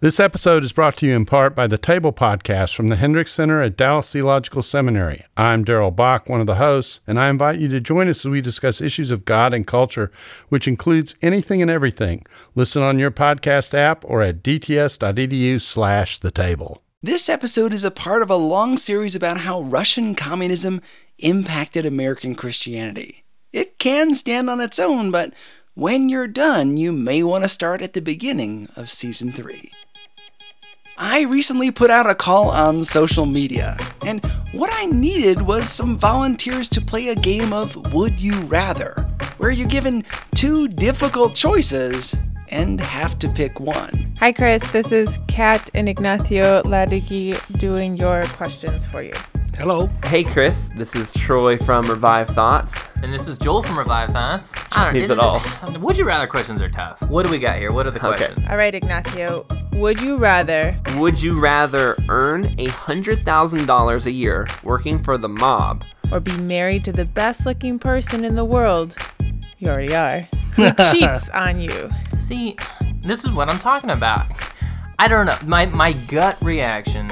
This episode is brought to you in part by the Table Podcast from the Hendricks Center at Dallas Theological Seminary. I'm Darrell Bock, one of the hosts, and I invite you to join us as we discuss issues of God and culture, which includes anything and everything. Listen on your podcast app or at dts.edu slash the table. This episode is a part of a long series about how Russian communism impacted American Christianity. It can stand on its own, but when you're done, you may want to start at the beginning of season 3. I recently put out a call on social media, and what I needed was some volunteers to play a game of Would You Rather, where you're given two difficult choices and have to pick one. Hi, Chris. This is Kat and Ignacio Ladigi doing your questions for you. Hello. Hey, Chris. This is Troy from Revived Thoughts. And this is Joel from Revived Thoughts. I don't These at all. Would you rather questions are tough. What do we got here? What are the Okay. questions? All right, Ignacio. Would you rather Would you rather earn a $100,000 a year working for the mob or be married to the best looking person in the world? You already are. Who cheats on you? See, this is what I'm talking about. I don't know. My my gut reaction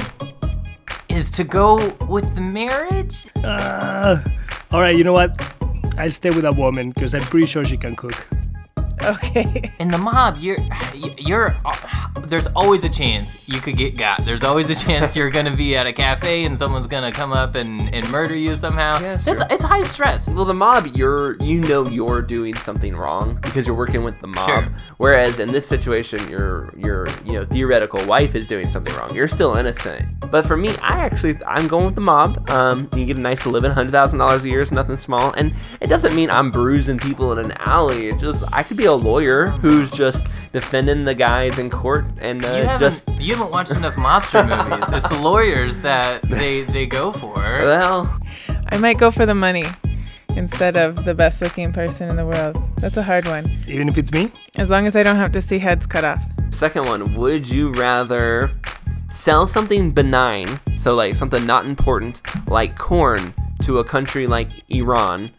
is to go with the marriage. Uh, all right, you know what? I'll stay with a woman because I'm pretty sure she can cook. Okay. In the mob, you're you're there's always a chance you could get got. There's always a chance you're gonna be at a cafe and someone's gonna come up and, and murder you somehow. Yeah, it's, sure. it's high stress. Well, the mob, you're you know you're doing something wrong because you're working with the mob. Sure. Whereas in this situation, your your you know theoretical wife is doing something wrong. You're still innocent. But for me, I actually I'm going with the mob. Um, you get a nice living, hundred thousand dollars a year is nothing small, and it doesn't mean I'm bruising people in an alley. It just I could be a lawyer who's just defending the guys in court and uh, You just you haven't watched enough mobster movies. It's the lawyers that they they go for. well. I might go for the money instead of the best looking person in the world. That's a hard one. Even if it's me? As long as I don't have to see heads cut off. Second one, would you rather sell something benign, so like something not important, like corn, to a country like Iran,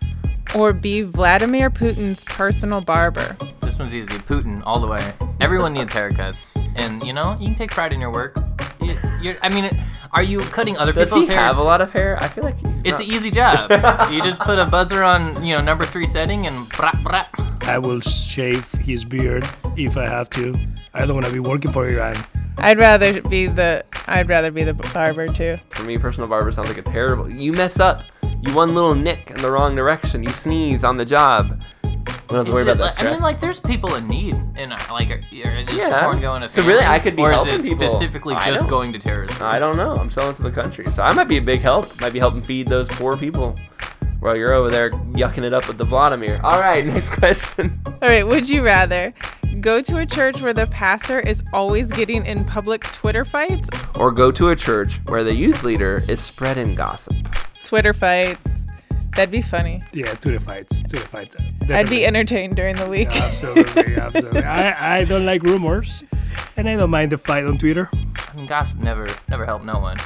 Or be Vladimir Putin's personal barber. This one's easy. Putin all the way. Everyone needs haircuts, and you know you can take pride in your work. You, you're, I mean, are you cutting other does people's he hair? have a lot of hair? I feel like he's It's not- an easy job. you just put a buzzer on, you know, number three setting and brat brat. I will shave his beard if I have to. I don't want to be working for Iran. I'd rather be the I'd rather be the barber too. For me, personal barber sounds like a terrible. You mess up, you one little nick in the wrong direction, you sneeze on the job. We don't have to worry it about that stress. I mean, like, there's people in need, and like, are, are is Yeah. corn going to So really, I could be or is it people. specifically I just don't- going to terrorism? I don't know. I'm selling to the country, so I might be a big help. Might be helping feed those poor people while you're over there yucking it up with the Vladimir. All right, next question. All right, would you rather go to a church where the pastor is always getting in public Twitter fights? Or go to a church where the youth leader is spreading gossip. Twitter fights. That'd be funny. Yeah, Twitter fights. Twitter the fights. Uh, I'd be entertained during the week. Absolutely, absolutely. I, I don't like rumors, and I don't mind the fight on Twitter. I mean, gossip never never helped no one.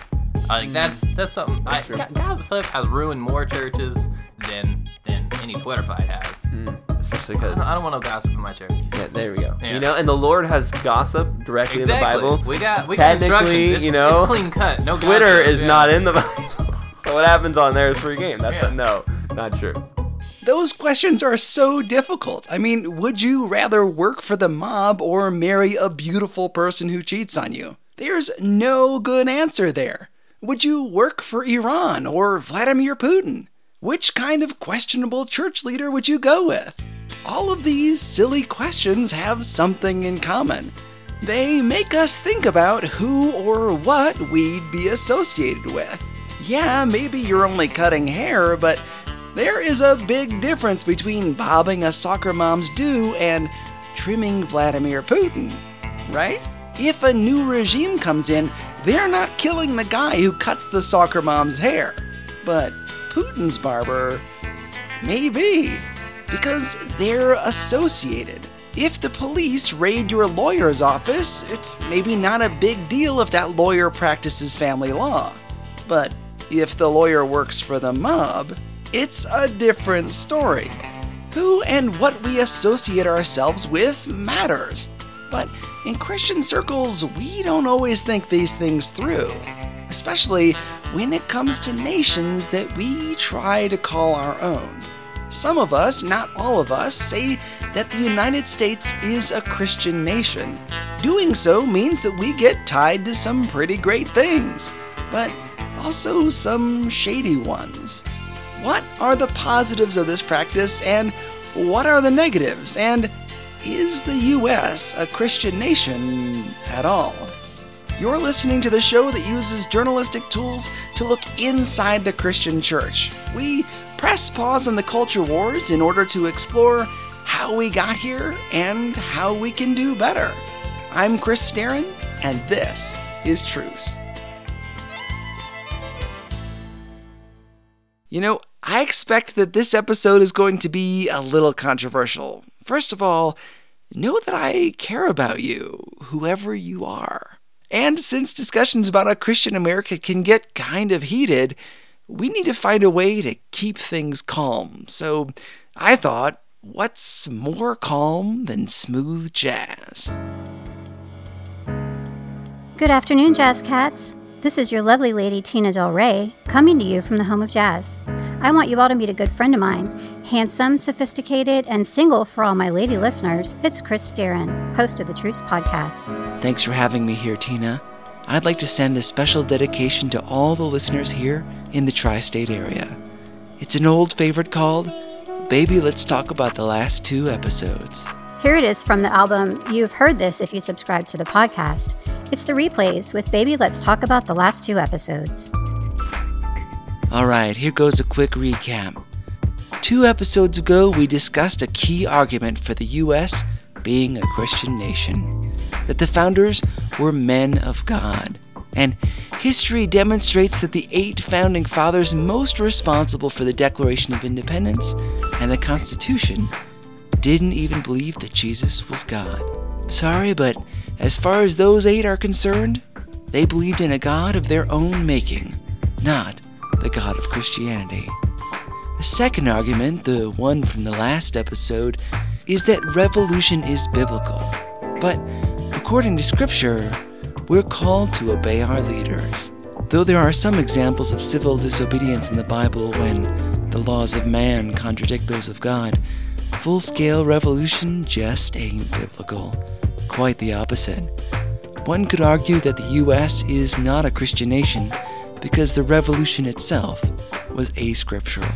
Like that's that's something. I, true. gossip has ruined more churches than than any Twitter fight has. Hmm. Especially I because, don't, I don't want no gossip in my church. yeah, there we go. Yeah. You know, and the Lord has gossip directly Exactly. in the Bible. We got we got Technically, instructions. It's, you know, it's clean cut. No Twitter gossip, is yeah. not in the Bible. So what happens on there is free game. That's Yeah. a no, not true. Those questions are so difficult. I mean, would you rather work for the mob or marry a beautiful person who cheats on you? There's no good answer there. Would you work for Iran or Vladimir Putin? Which kind of questionable church leader would you go with? All of these silly questions have something in common. They make us think about who or what we'd be associated with. Yeah, maybe you're only cutting hair, but there is a big difference between bobbing a soccer mom's do and trimming Vladimir Putin, right? If a new regime comes in, they're not killing the guy who cuts the soccer mom's hair. But Putin's barber, maybe, because they're associated. If the police raid your lawyer's office, it's maybe not a big deal if that lawyer practices family law. But if the lawyer works for the mob, it's a different story. Who and what we associate ourselves with matters. But in Christian circles, we don't always think these things through, especially when it comes to nations that we try to call our own. Some of us, not all of us, say that the United States is a Christian nation. Doing so means that we get tied to some pretty great things, but also some shady ones. What are the positives of this practice and what are the negatives? And is the U.S. a Christian nation at all? You're listening to the show that uses journalistic tools to look inside the Christian church. We press pause on the culture wars in order to explore how we got here and how we can do better. I'm Chris Staron, and this is Truce. You know, I expect that this episode is going to be a little controversial. First of all, know that I care about you, whoever you are. And since discussions about a Christian America can get kind of heated, we need to find a way to keep things calm. So I thought, what's more calm than smooth jazz? Good afternoon, Jazz Cats. This is your lovely lady Tina Del Rey coming to you from the home of jazz. I want you all to meet a good friend of mine. Handsome, sophisticated, and single for all my lady listeners, it's Chris Staron, host of the Truce Podcast. Thanks for having me here, Tina. I'd like to send a special dedication to all the listeners here in the tri state area. It's an old favorite called Baby Let's Talk About the Last Two Episodes. Here it is from the album You've Heard This if you subscribe to the podcast. It's the replays with Baby Let's Talk About the Last Two Episodes. All right, here goes a quick recap. Two episodes ago, we discussed a key argument for the U.S. being a Christian nation that the founders were men of God. And history demonstrates that the eight founding fathers most responsible for the Declaration of Independence and the Constitution didn't even believe that Jesus was God. Sorry, but as far as those eight are concerned, they believed in a God of their own making, not the God of Christianity. The second argument, the one from the last episode, is that revolution is biblical. But according to Scripture, we're called to obey our leaders. Though there are some examples of civil disobedience in the Bible when the laws of man contradict those of God, full scale revolution just ain't biblical. Quite the opposite. One could argue that the US is not a Christian nation because the revolution itself was ascriptural.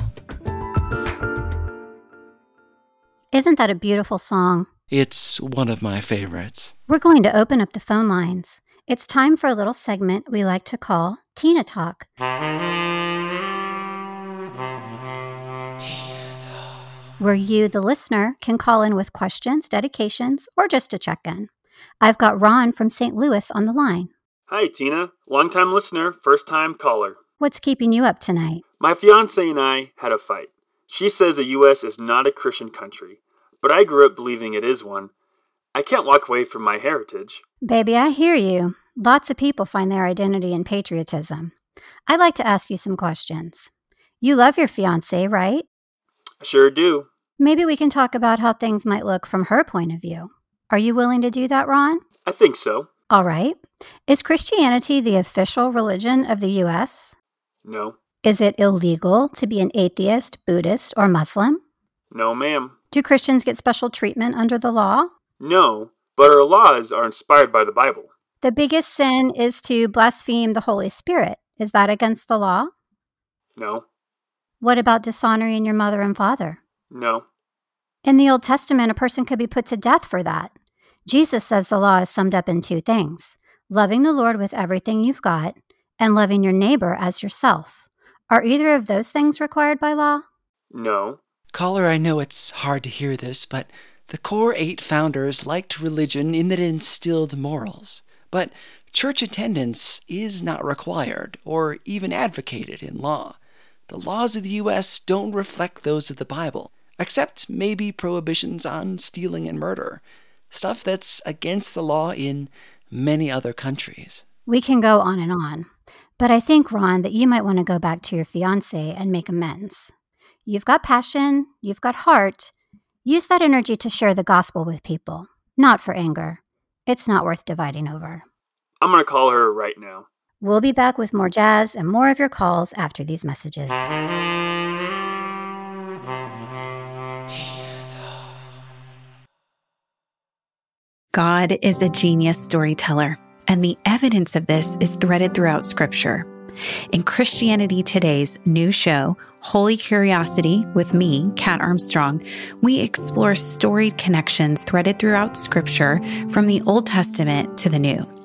Isn't that a beautiful song? It's one of my favorites. We're going to open up the phone lines. It's time for a little segment we like to call Tina Talk. Where you, the listener, can call in with questions, dedications, or just a check in. I've got Ron from St. Louis on the line. Hi, Tina. Longtime listener, first time caller. What's keeping you up tonight? My fiance and I had a fight. She says the U.S. is not a Christian country, but I grew up believing it is one. I can't walk away from my heritage. Baby, I hear you. Lots of people find their identity in patriotism. I'd like to ask you some questions. You love your fiance, right? Sure do. Maybe we can talk about how things might look from her point of view. Are you willing to do that, Ron? I think so. All right. Is Christianity the official religion of the U.S.? No. Is it illegal to be an atheist, Buddhist, or Muslim? No, ma'am. Do Christians get special treatment under the law? No, but our laws are inspired by the Bible. The biggest sin is to blaspheme the Holy Spirit. Is that against the law? No. What about dishonoring your mother and father? No. In the Old Testament, a person could be put to death for that. Jesus says the law is summed up in two things loving the Lord with everything you've got and loving your neighbor as yourself. Are either of those things required by law? No. Caller, I know it's hard to hear this, but the core eight founders liked religion in that it instilled morals. But church attendance is not required or even advocated in law. The laws of the U.S. don't reflect those of the Bible, except maybe prohibitions on stealing and murder, stuff that's against the law in many other countries. We can go on and on, but I think, Ron, that you might want to go back to your fiance and make amends. You've got passion, you've got heart. Use that energy to share the gospel with people, not for anger. It's not worth dividing over. I'm going to call her right now. We'll be back with more jazz and more of your calls after these messages. God is a genius storyteller, and the evidence of this is threaded throughout Scripture. In Christianity Today's new show, Holy Curiosity, with me, Kat Armstrong, we explore storied connections threaded throughout Scripture from the Old Testament to the New.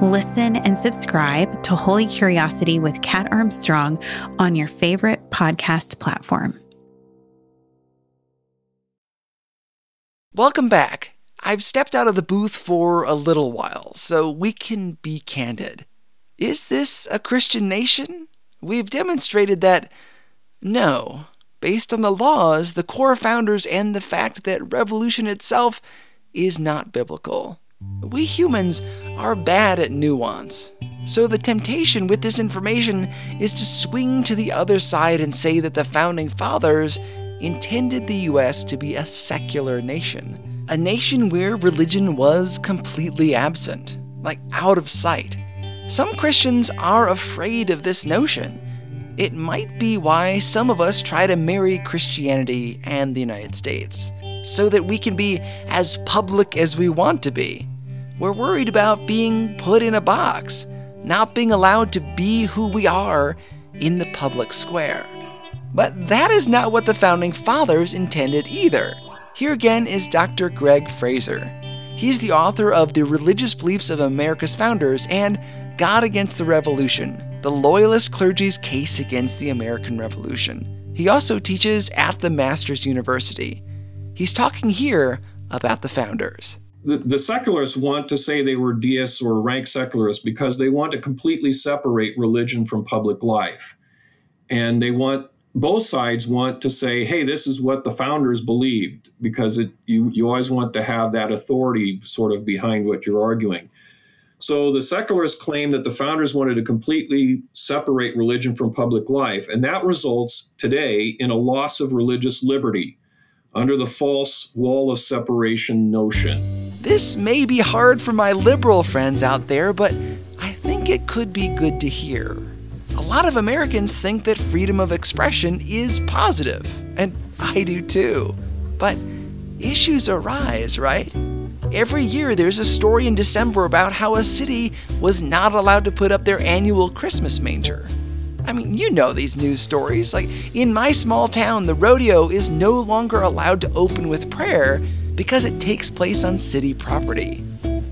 Listen and subscribe to Holy Curiosity with Kat Armstrong on your favorite podcast platform. Welcome back. I've stepped out of the booth for a little while, so we can be candid. Is this a Christian nation? We've demonstrated that no. Based on the laws, the core founders, and the fact that revolution itself is not biblical. We humans are bad at nuance. So the temptation with this information is to swing to the other side and say that the founding fathers intended the US to be a secular nation, a nation where religion was completely absent, like out of sight. Some Christians are afraid of this notion. It might be why some of us try to marry Christianity and the United States, so that we can be as public as we want to be. We're worried about being put in a box, not being allowed to be who we are in the public square. But that is not what the founding fathers intended either. Here again is Dr. Gregg Frazer. He's the author of The Religious Beliefs of America's Founders and God Against the Revolution The Loyalist Clergy's Case Against the American Revolution. He also teaches at the Master's University. He's talking here about the founders the, the secularists want to say they were deists or rank secularists because they want to completely separate religion from public life. And they want both sides want to say, hey, this is what the founders believed, because it, you, you always want to have that authority sort of behind what you're arguing. So the secularists claim that the founders wanted to completely separate religion from public life, and that results today in a loss of religious liberty under the false wall of separation notion. This may be hard for my liberal friends out there, but I think it could be good to hear. A lot of Americans think that freedom of expression is positive, and I do too. But issues arise, right? Every year there's a story in December about how a city was not allowed to put up their annual Christmas manger. I mean, you know these news stories. Like, in my small town, the rodeo is no longer allowed to open with prayer because it takes place on city property,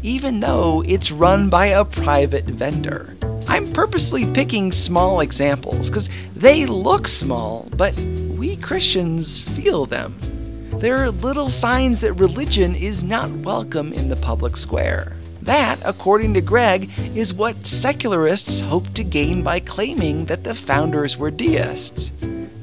even though it's run by a private vendor. I'm purposely picking small examples because they look small, but we Christians feel them. They're little signs that religion is not welcome in the public square. That, according to Gregg, is what secularists hope to gain by claiming that the founders were deists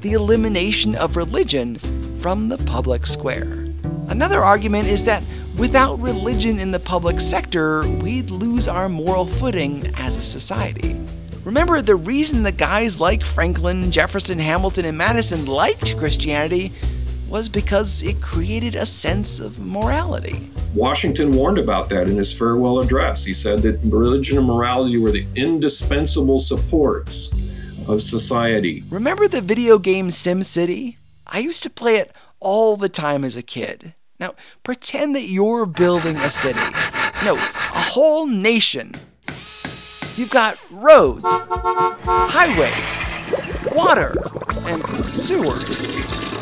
the elimination of religion from the public square. Another argument is that without religion in the public sector, we'd lose our moral footing as a society. Remember, the reason the guys like Franklin, Jefferson, Hamilton, and Madison liked Christianity was because it created a sense of morality. Washington warned about that in his farewell address. He said that religion and morality were the indispensable supports of society. Remember the video game SimCity? I used to play it all the time as a kid. Now, pretend that you're building a city. No, a whole nation. You've got roads, highways, water, and sewers.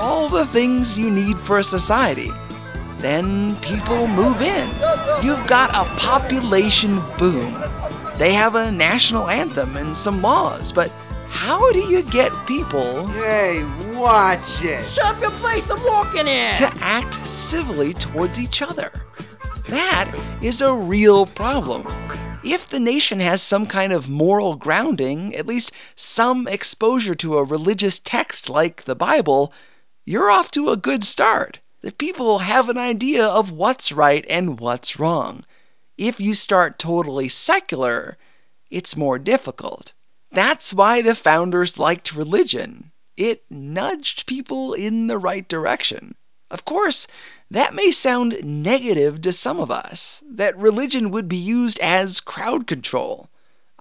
All the things you need for a society then people move in. You've got a population boom. They have a national anthem and some laws, but how do you get people Hey, watch it. Shut up your face, I'm walking in. to act civilly towards each other? That is a real problem. If the nation has some kind of moral grounding, at least some exposure to a religious text like the Bible, you're off to a good start. The people have an idea of what's right and what's wrong. If you start totally secular, it's more difficult. That's why the founders liked religion. It nudged people in the right direction. Of course, that may sound negative to some of us, that religion would be used as crowd control.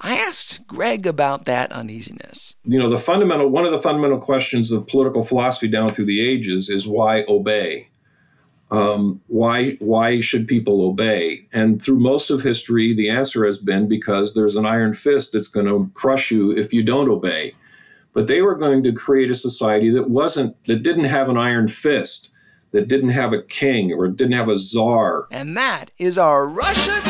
I asked Gregg about that uneasiness. You know, the fundamental one of the fundamental questions of political philosophy down through the ages is why obey? Um, why why should people obey? And through most of history, the answer has been because there's an iron fist that's going to crush you if you don't obey. But they were going to create a society that wasn't that didn't have an iron fist that didn't have a king or didn't have a czar. And that is our Russia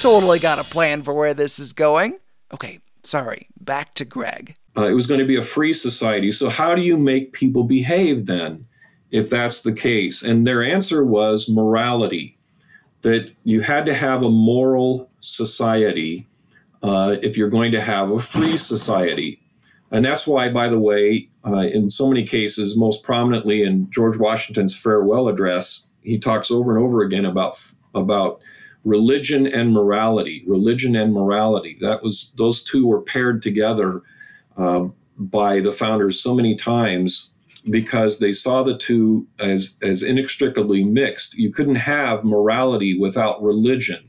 totally got a plan for where this is going. Okay, sorry, back to Gregg. Uh, it was going to be a free society. So, how do you make people behave then, if that's the case? And their answer was morality, that you had to have a moral society uh, if you're going to have a free society. And that's why, by the way, uh, in so many cases, most prominently in George Washington's farewell address, he talks over and over again about about religion and morality. Religion and morality. That was those two were paired together uh, by the founders so many times because they saw the two as as inextricably mixed. You couldn't have morality without religion.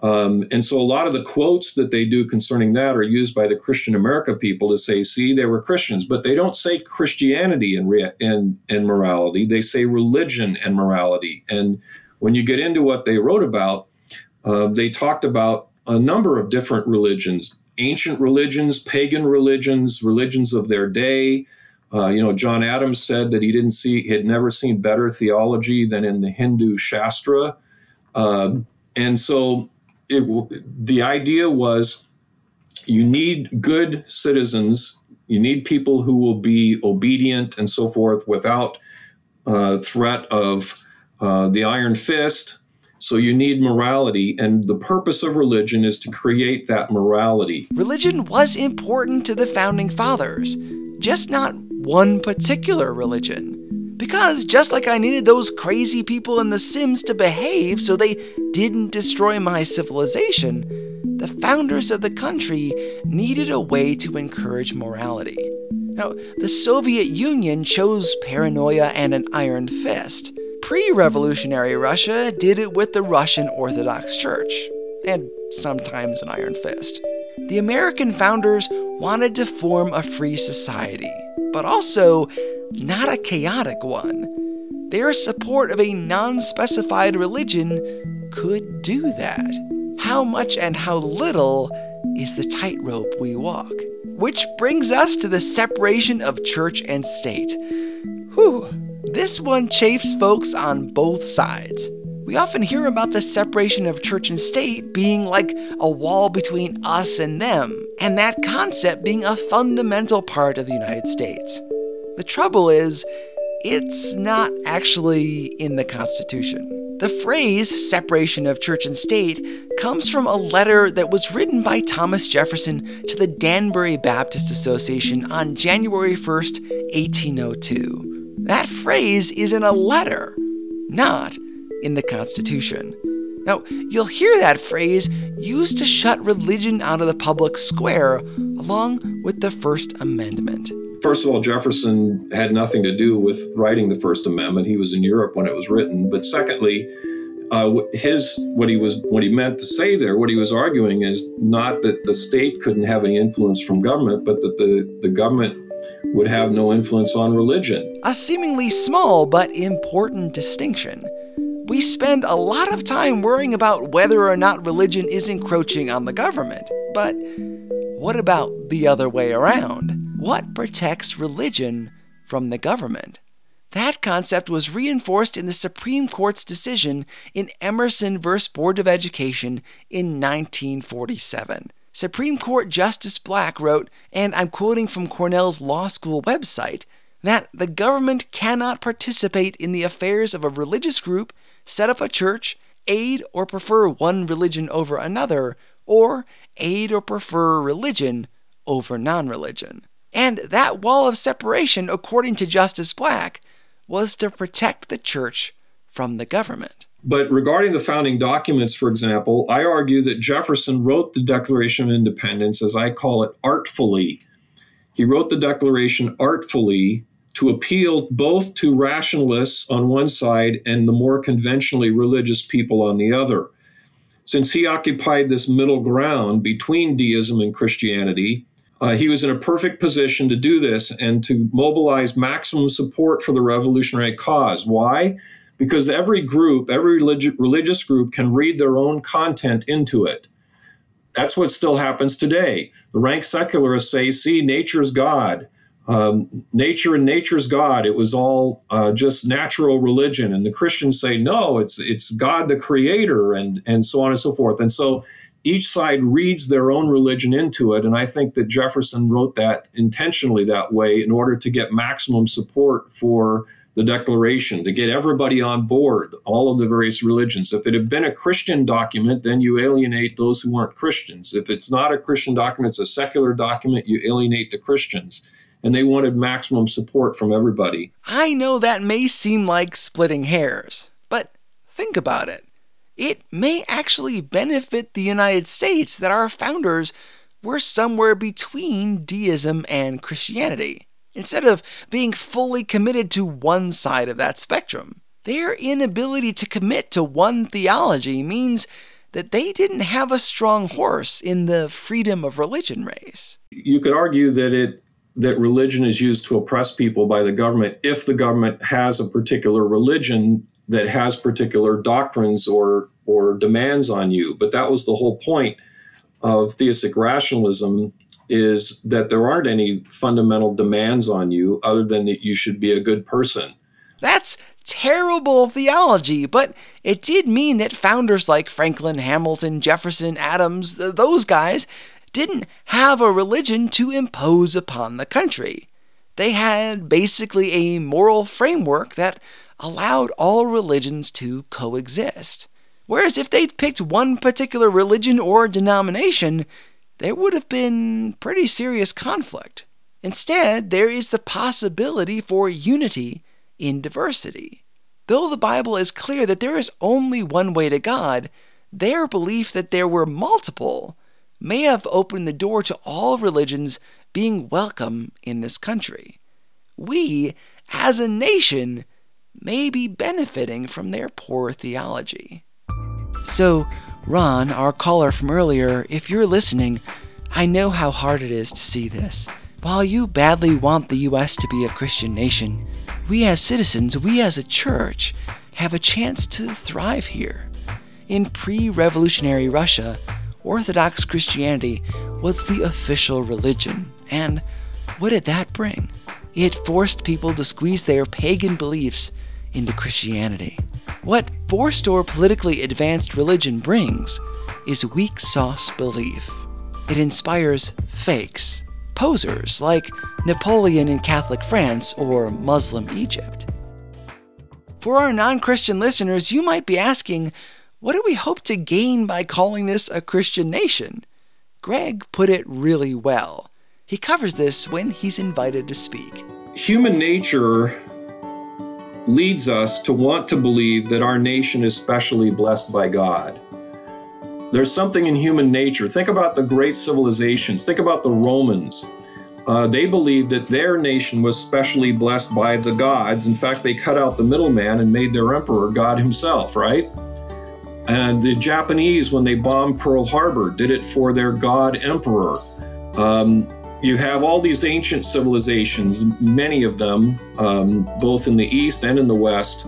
Um, and so a lot of the quotes that they do concerning that are used by the Christian America people to say, see, they were Christians, but they don't say Christianity and, rea- and, and morality. They say religion and morality. And when you get into what they wrote about, uh, they talked about a number of different religions, ancient religions, pagan religions, religions of their day. Uh, you know, John Adams said that he didn't see, he had never seen better theology than in the Hindu Shastra. Uh, and so it, the idea was you need good citizens, you need people who will be obedient and so forth without uh, threat of uh, the iron fist. So you need morality, and the purpose of religion is to create that morality. Religion was important to the founding fathers, just not one particular religion. Because just like I needed those crazy people in The Sims to behave so they didn't destroy my civilization, the founders of the country needed a way to encourage morality. Now, the Soviet Union chose paranoia and an iron fist. Pre revolutionary Russia did it with the Russian Orthodox Church, and sometimes an iron fist. The American founders wanted to form a free society, but also not a chaotic one. Their support of a non specified religion could do that. How much and how little is the tightrope we walk? Which brings us to the separation of church and state. Whew, this one chafes folks on both sides. We often hear about the separation of church and state being like a wall between us and them, and that concept being a fundamental part of the United States. The trouble is, it's not actually in the Constitution. The phrase separation of church and state comes from a letter that was written by Thomas Jefferson to the Danbury Baptist Association on January 1st, 1802. That phrase is in a letter, not in the Constitution. Now, you'll hear that phrase used to shut religion out of the public square along with the First Amendment. First of all, Jefferson had nothing to do with writing the First Amendment. He was in Europe when it was written. But secondly, uh, his what he was what he meant to say there, what he was arguing is not that the state couldn't have any influence from government, but that the, the government would have no influence on religion. A seemingly small but important distinction. We spend a lot of time worrying about whether or not religion is encroaching on the government. But what about the other way around? What protects religion from the government? That concept was reinforced in the Supreme Court's decision in Everson v. Board of Education in 1947. Supreme Court Justice Black wrote, and I'm quoting from Cornell's law school website that the government cannot participate in the affairs of a religious group, set up a church, aid or prefer one religion over another, or aid or prefer religion over non religion. And that wall of separation, according to Justice Black, was to protect the church from the government. But regarding the founding documents, for example, I argue that Jefferson wrote the Declaration of Independence, as I call it, artfully. He wrote the Declaration artfully to appeal both to rationalists on one side and the more conventionally religious people on the other. Since he occupied this middle ground between deism and Christianity, uh, he was in a perfect position to do this and to mobilize maximum support for the revolutionary cause. Why? Because every group, every religi- religious group can read their own content into it. That's what still happens today. The rank secularists say, see, nature's God um, nature and nature's God. It was all uh, just natural religion, and the Christians say no, it's it's God the Creator, and and so on and so forth. And so each side reads their own religion into it, and I think that Jefferson wrote that intentionally that way in order to get maximum support for the Declaration, to get everybody on board, all of the various religions. If it had been a Christian document, then you alienate those who aren't Christians. If it's not a Christian document, it's a secular document, you alienate the Christians and they wanted maximum support from everybody. I know that may seem like splitting hairs, but think about it. It may actually benefit the United States that our founders were somewhere between deism and Christianity, instead of being fully committed to one side of that spectrum. Their inability to commit to one theology means that they didn't have a strong horse in the freedom of religion race. You could argue that it that religion is used to oppress people by the government if the government has a particular religion that has particular doctrines or or demands on you but that was the whole point of theistic rationalism is that there aren't any fundamental demands on you other than that you should be a good person that's terrible theology, but it did mean that founders like Franklin, Hamilton, Jefferson, Adams, those guys, didn't have a religion to impose upon the country. They had basically a moral framework that allowed all religions to coexist. Whereas if they'd picked one particular religion or denomination, there would have been pretty serious conflict. Instead, there is the possibility for unity in diversity. Though the Bible is clear that there is only one way to God, their belief that there were multiple may have opened the door to all religions being welcome in this country. We, as a nation, may be benefiting from their poor theology. So, Ron, our caller from earlier, if you're listening, I know how hard it is to see this. While you badly want the U.S. to be a Christian nation, we as citizens, we as a church, have a chance to thrive here. In pre revolutionary Russia, Orthodox Christianity was the official religion, and what did that bring? It forced people to squeeze their pagan beliefs into Christianity. What forced or politically advanced religion brings is weak sauce belief. It inspires fakes, posers like Napoleon in Catholic France or Muslim Egypt. For our non Christian listeners, you might be asking, what do we hope to gain by calling this a Christian nation? Gregg put it really well. He covers this when he's invited to speak. Human nature leads us to want to believe that our nation is specially blessed by God. There's something in human nature. Think about the great civilizations. Think about the Romans. Uh, they believed that their nation was specially blessed by the gods. In fact, they cut out the middleman and made their emperor God himself, right? And the Japanese, when they bombed Pearl Harbor, did it for their god emperor. Um, you have all these ancient civilizations, many of them, um, both in the East and in the West,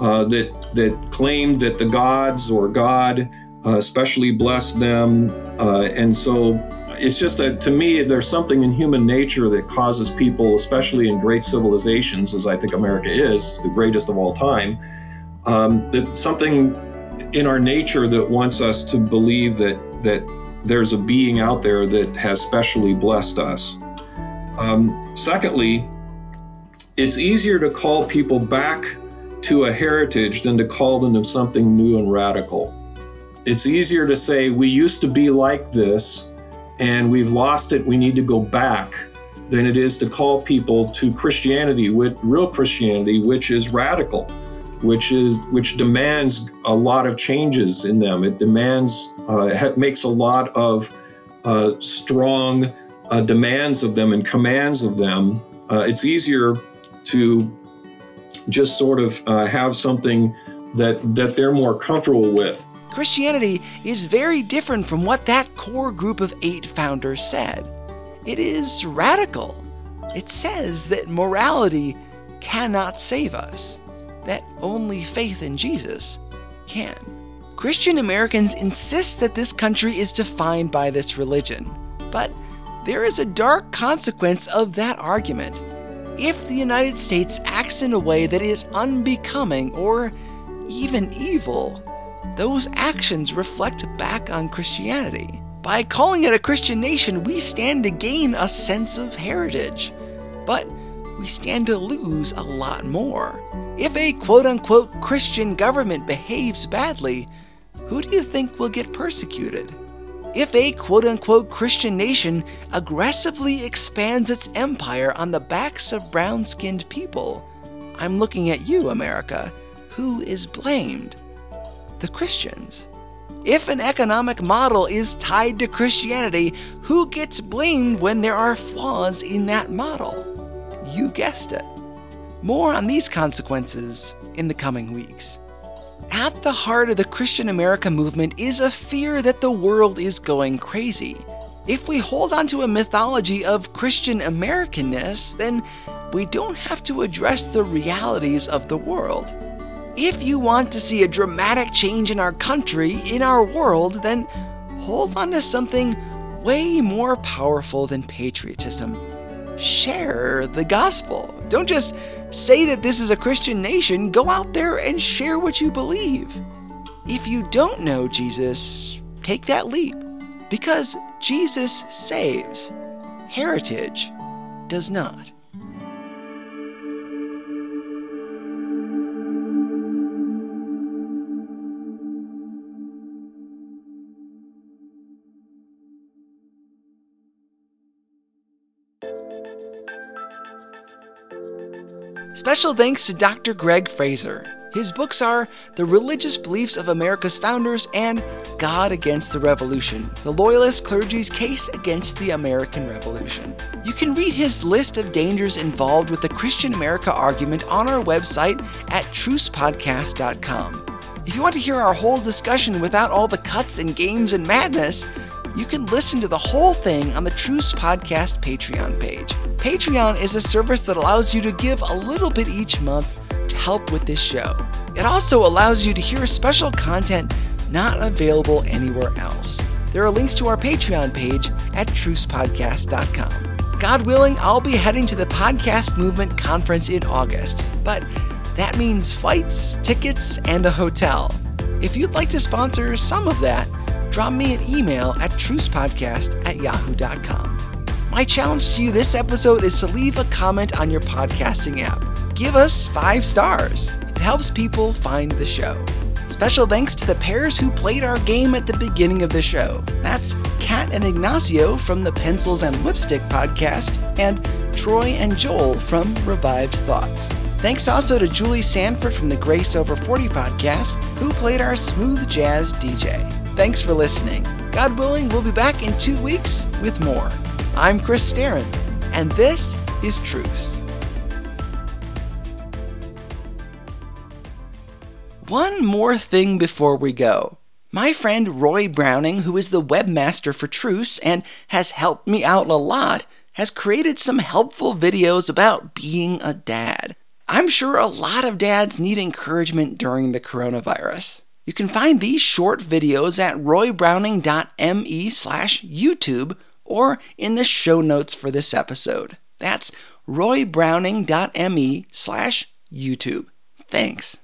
uh, that that claimed that the gods or God uh, especially blessed them, uh, and so it's just that to me, there's something in human nature that causes people, especially in great civilizations, as I think America is, the greatest of all time, um, that something in our nature that wants us to believe that that there's a being out there that has specially blessed us. Um, secondly, it's easier to call people back to a heritage than to call them to something new and radical. It's easier to say, we used to be like this and we've lost it, we need to go back, than it is to call people to Christianity, with real Christianity, which is radical, which is which demands a lot of changes in them. It demands, uh, makes a lot of uh, strong uh, demands of them and commands of them. Uh, it's easier to just sort of uh, have something that that they're more comfortable with. Christianity is very different from what that core group of eight founders said. It is radical. It says that morality cannot save us, that only faith in Jesus can. Christian Americans insist that this country is defined by this religion, but there is a dark consequence of that argument. If the United States acts in a way that is unbecoming or even evil, those actions reflect back on Christianity. By calling it a Christian nation, we stand to gain a sense of heritage. But we stand to lose a lot more. If a quote unquote Christian government behaves badly, who do you think will get persecuted? If a quote unquote Christian nation aggressively expands its empire on the backs of brown skinned people, I'm looking at you, America. Who is blamed? the Christians. If an economic model is tied to Christianity, who gets blamed when there are flaws in that model? You guessed it. More on these consequences in the coming weeks. At the heart of the Christian America movement is a fear that the world is going crazy. If we hold on to a mythology of Christian Americanness, then we don't have to address the realities of the world. If you want to see a dramatic change in our country, in our world, then hold on to something way more powerful than patriotism. Share the gospel. Don't just say that this is a Christian nation, go out there and share what you believe. If you don't know Jesus, take that leap. Because Jesus saves, heritage does not. Special thanks to Dr. Gregg Frazer. His books are The Religious Beliefs of America's Founders and God Against the Revolution The Loyalist Clergy's Case Against the American Revolution. You can read his list of dangers involved with the Christian America argument on our website at trucepodcast.com. If you want to hear our whole discussion without all the cuts and games and madness, you can listen to the whole thing on the Truce Podcast Patreon page. Patreon is a service that allows you to give a little bit each month to help with this show. It also allows you to hear special content not available anywhere else. There are links to our Patreon page at trucepodcast.com. God willing, I'll be heading to the Podcast Movement Conference in August, but that means flights, tickets, and a hotel. If you'd like to sponsor some of that, drop me an email at trucepodcast at yahoo.com. My challenge to you this episode is to leave a comment on your podcasting app. Give us five stars. It helps people find the show. Special thanks to the pairs who played our game at the beginning of the show. That's Kat and Ignacio from the Pencils and Lipstick podcast, and Troy and Joel from Revived Thoughts. Thanks also to Julie Sanford from the Grace Over 40 podcast, who played our smooth jazz DJ. Thanks for listening. God willing, we'll be back in two weeks with more. I'm Chris Staron, and this is Truce. One more thing before we go. My friend Roy Browning, who is the webmaster for Truce and has helped me out a lot, has created some helpful videos about being a dad. I'm sure a lot of dads need encouragement during the coronavirus. You can find these short videos at roybrowning.me slash YouTube or in the show notes for this episode. That's roybrowning.me slash YouTube. Thanks.